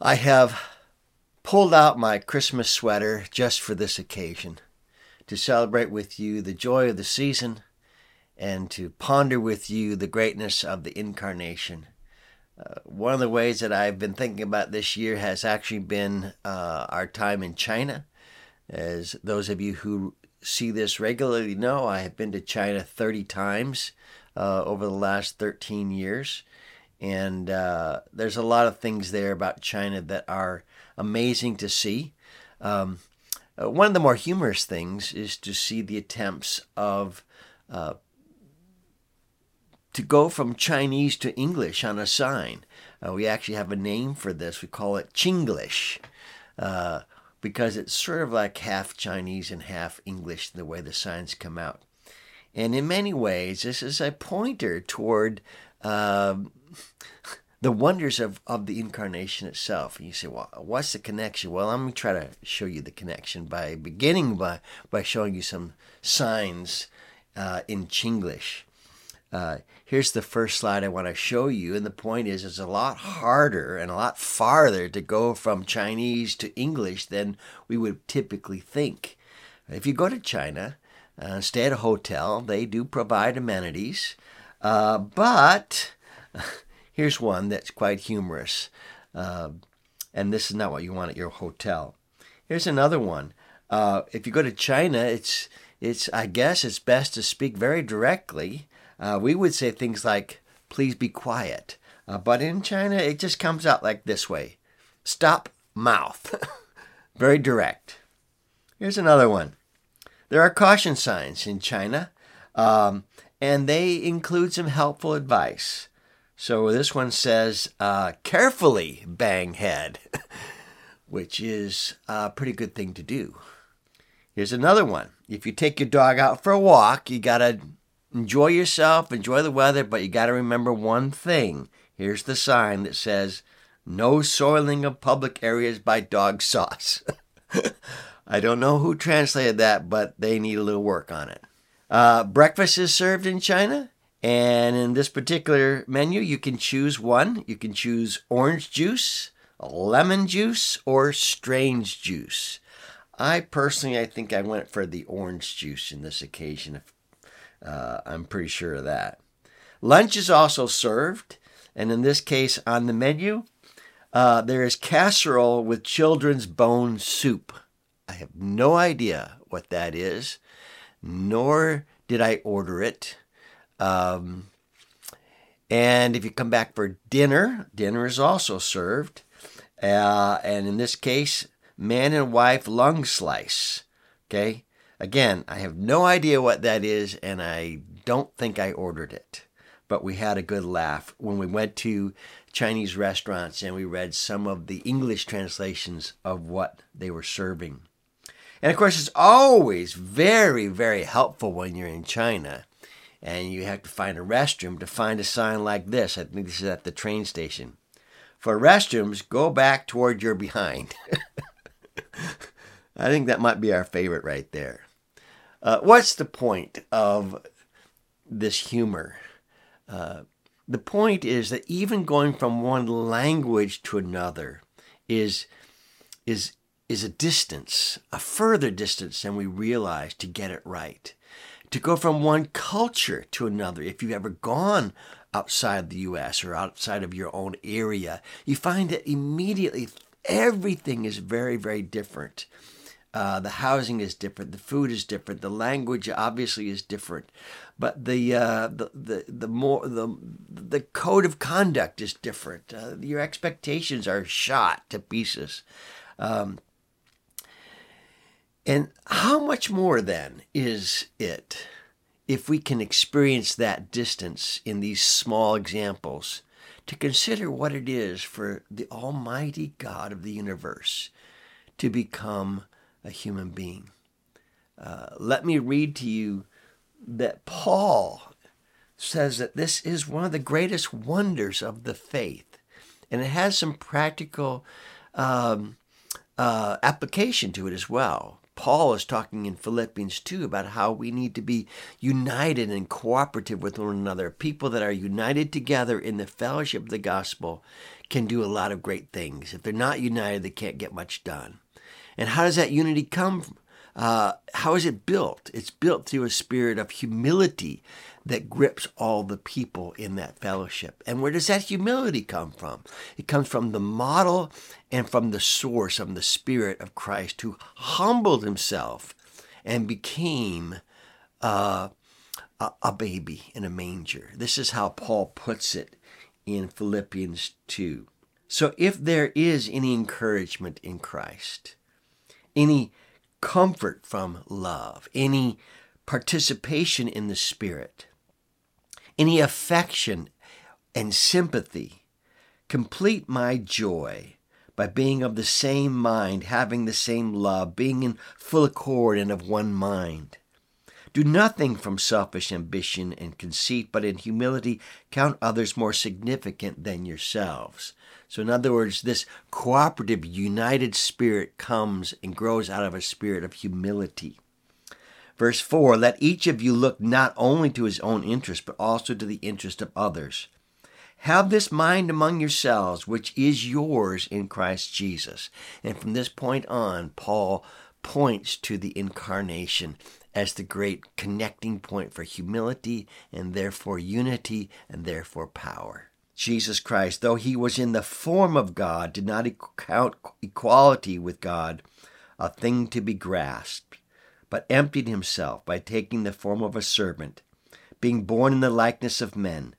I have pulled out my Christmas sweater just for this occasion to celebrate with you the joy of the season and to ponder with you the greatness of the incarnation. Uh, one of the ways that I've been thinking about this year has actually been uh, our time in China. As those of you who see this regularly know, I have been to China 30 times uh, over the last 13 years. And uh, there's a lot of things there about China that are amazing to see. Um, uh, one of the more humorous things is to see the attempts of uh, to go from Chinese to English on a sign. Uh, we actually have a name for this. We call it Chinglish uh, because it's sort of like half Chinese and half English the way the signs come out. And in many ways, this is a pointer toward um, the wonders of, of the incarnation itself. And you say, well, what's the connection? Well, I'm going to try to show you the connection by beginning by, by showing you some signs uh, in Chinglish. Uh, here's the first slide I want to show you. And the point is, it's a lot harder and a lot farther to go from Chinese to English than we would typically think. If you go to China, uh, stay at a hotel, they do provide amenities. Uh, but here's one that's quite humorous. Uh, and this is not what you want at your hotel. Here's another one. Uh, if you go to China, it's it's I guess it's best to speak very directly. Uh, we would say things like "Please be quiet," uh, but in China, it just comes out like this way: "Stop mouth." very direct. Here's another one. There are caution signs in China. Um, and they include some helpful advice. So this one says, uh, carefully bang head, which is a pretty good thing to do. Here's another one. If you take your dog out for a walk, you got to enjoy yourself, enjoy the weather, but you got to remember one thing. Here's the sign that says, no soiling of public areas by dog sauce. I don't know who translated that, but they need a little work on it. Uh, breakfast is served in China, and in this particular menu, you can choose one. You can choose orange juice, lemon juice, or strange juice. I personally, I think I went for the orange juice in this occasion. Uh, I'm pretty sure of that. Lunch is also served, and in this case, on the menu, uh, there is casserole with children's bone soup. I have no idea what that is nor did I order it. Um, and if you come back for dinner, dinner is also served. Uh, and in this case, man and wife lung slice. Okay. Again, I have no idea what that is, and I don't think I ordered it. But we had a good laugh when we went to Chinese restaurants and we read some of the English translations of what they were serving. And of course, it's always very, very helpful when you're in China and you have to find a restroom to find a sign like this. I think this is at the train station. For restrooms, go back toward your behind. I think that might be our favorite right there. Uh, what's the point of this humor? Uh, the point is that even going from one language to another is is is a distance, a further distance than we realize to get it right. To go from one culture to another, if you've ever gone outside the US or outside of your own area, you find that immediately everything is very, very different. Uh, the housing is different, the food is different, the language obviously is different, but the uh, the, the the more the the code of conduct is different. Uh, your expectations are shot to pieces. Um, and how much more then is it if we can experience that distance in these small examples to consider what it is for the Almighty God of the universe to become a human being? Uh, let me read to you that Paul says that this is one of the greatest wonders of the faith, and it has some practical um, uh, application to it as well. Paul is talking in Philippians 2 about how we need to be united and cooperative with one another. People that are united together in the fellowship of the gospel can do a lot of great things. If they're not united, they can't get much done. And how does that unity come? Uh, how is it built? It's built through a spirit of humility that grips all the people in that fellowship. And where does that humility come from? It comes from the model and from the source of the Spirit of Christ who humbled himself and became uh, a, a baby in a manger. This is how Paul puts it in Philippians 2. So if there is any encouragement in Christ, any comfort from love, any participation in the Spirit, any affection and sympathy. Complete my joy by being of the same mind, having the same love, being in full accord and of one mind. Do nothing from selfish ambition and conceit, but in humility count others more significant than yourselves. So, in other words, this cooperative, united spirit comes and grows out of a spirit of humility. Verse 4 Let each of you look not only to his own interest, but also to the interest of others. Have this mind among yourselves, which is yours in Christ Jesus. And from this point on, Paul points to the incarnation as the great connecting point for humility and therefore unity and therefore power. Jesus Christ, though he was in the form of God, did not count equality with God a thing to be grasped but emptied himself by taking the form of a servant, being born in the likeness of men,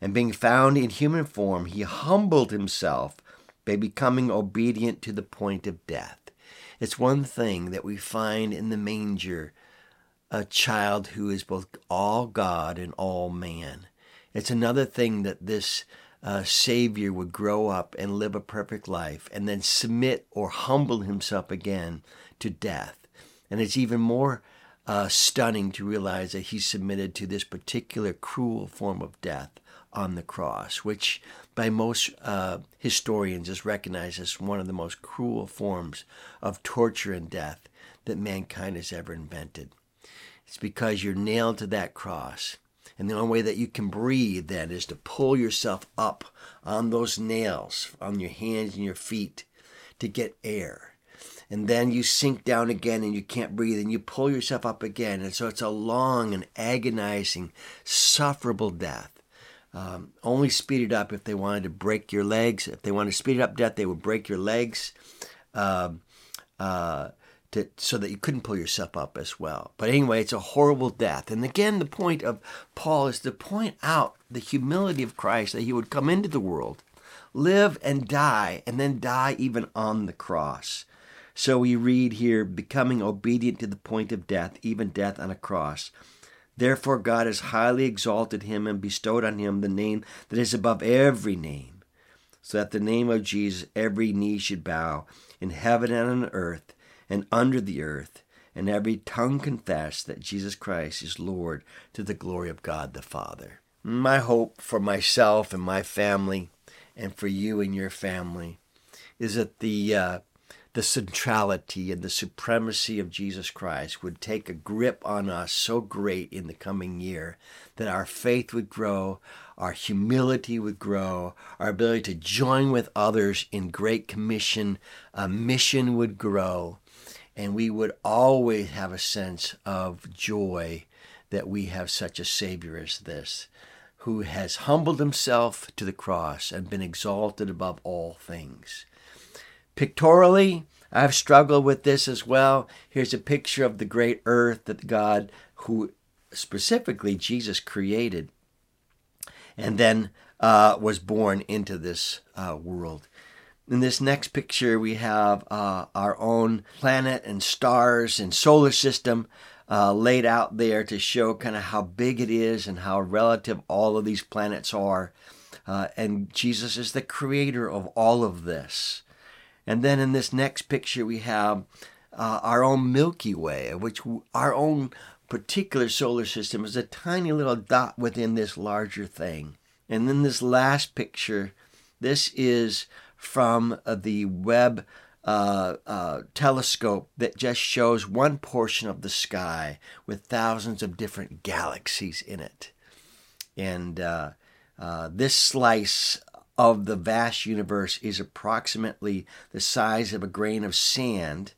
and being found in human form, he humbled himself by becoming obedient to the point of death. It's one thing that we find in the manger a child who is both all God and all man. It's another thing that this uh, Savior would grow up and live a perfect life and then submit or humble himself again to death. And it's even more uh, stunning to realize that he submitted to this particular cruel form of death on the cross, which by most uh, historians is recognized as one of the most cruel forms of torture and death that mankind has ever invented. It's because you're nailed to that cross. And the only way that you can breathe then is to pull yourself up on those nails, on your hands and your feet, to get air and then you sink down again and you can't breathe and you pull yourself up again. And so it's a long and agonizing, sufferable death. Um, only speed it up if they wanted to break your legs. If they wanted to speed it up death, they would break your legs uh, uh, to, so that you couldn't pull yourself up as well. But anyway, it's a horrible death. And again, the point of Paul is to point out the humility of Christ that he would come into the world, live and die, and then die even on the cross. So we read here, becoming obedient to the point of death, even death on a cross. Therefore, God has highly exalted him and bestowed on him the name that is above every name, so that the name of Jesus every knee should bow, in heaven and on earth and under the earth, and every tongue confess that Jesus Christ is Lord to the glory of God the Father. My hope for myself and my family, and for you and your family, is that the uh, the centrality and the supremacy of Jesus Christ would take a grip on us so great in the coming year that our faith would grow, our humility would grow, our ability to join with others in Great Commission, a mission would grow, and we would always have a sense of joy that we have such a Savior as this, who has humbled himself to the cross and been exalted above all things. Pictorially, I've struggled with this as well. Here's a picture of the great earth that God, who specifically Jesus created, and then uh, was born into this uh, world. In this next picture, we have uh, our own planet and stars and solar system uh, laid out there to show kind of how big it is and how relative all of these planets are. Uh, and Jesus is the creator of all of this. And then in this next picture, we have uh, our own Milky Way, which our own particular solar system is a tiny little dot within this larger thing. And then this last picture, this is from uh, the Webb uh, uh, telescope that just shows one portion of the sky with thousands of different galaxies in it. And uh, uh, this slice of the vast universe is approximately the size of a grain of sand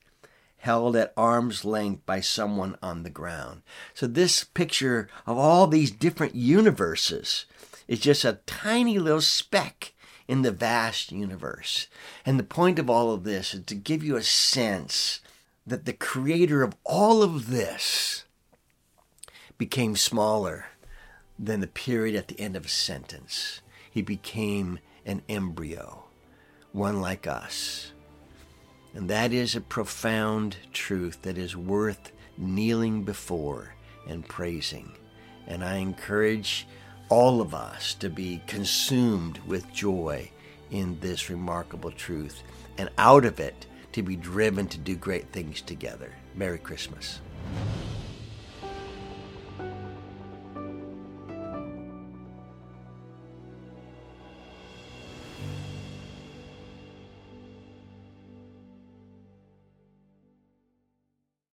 held at arm's length by someone on the ground. So, this picture of all these different universes is just a tiny little speck in the vast universe. And the point of all of this is to give you a sense that the creator of all of this became smaller than the period at the end of a sentence. He became an embryo, one like us. And that is a profound truth that is worth kneeling before and praising. And I encourage all of us to be consumed with joy in this remarkable truth, and out of it to be driven to do great things together. Merry Christmas.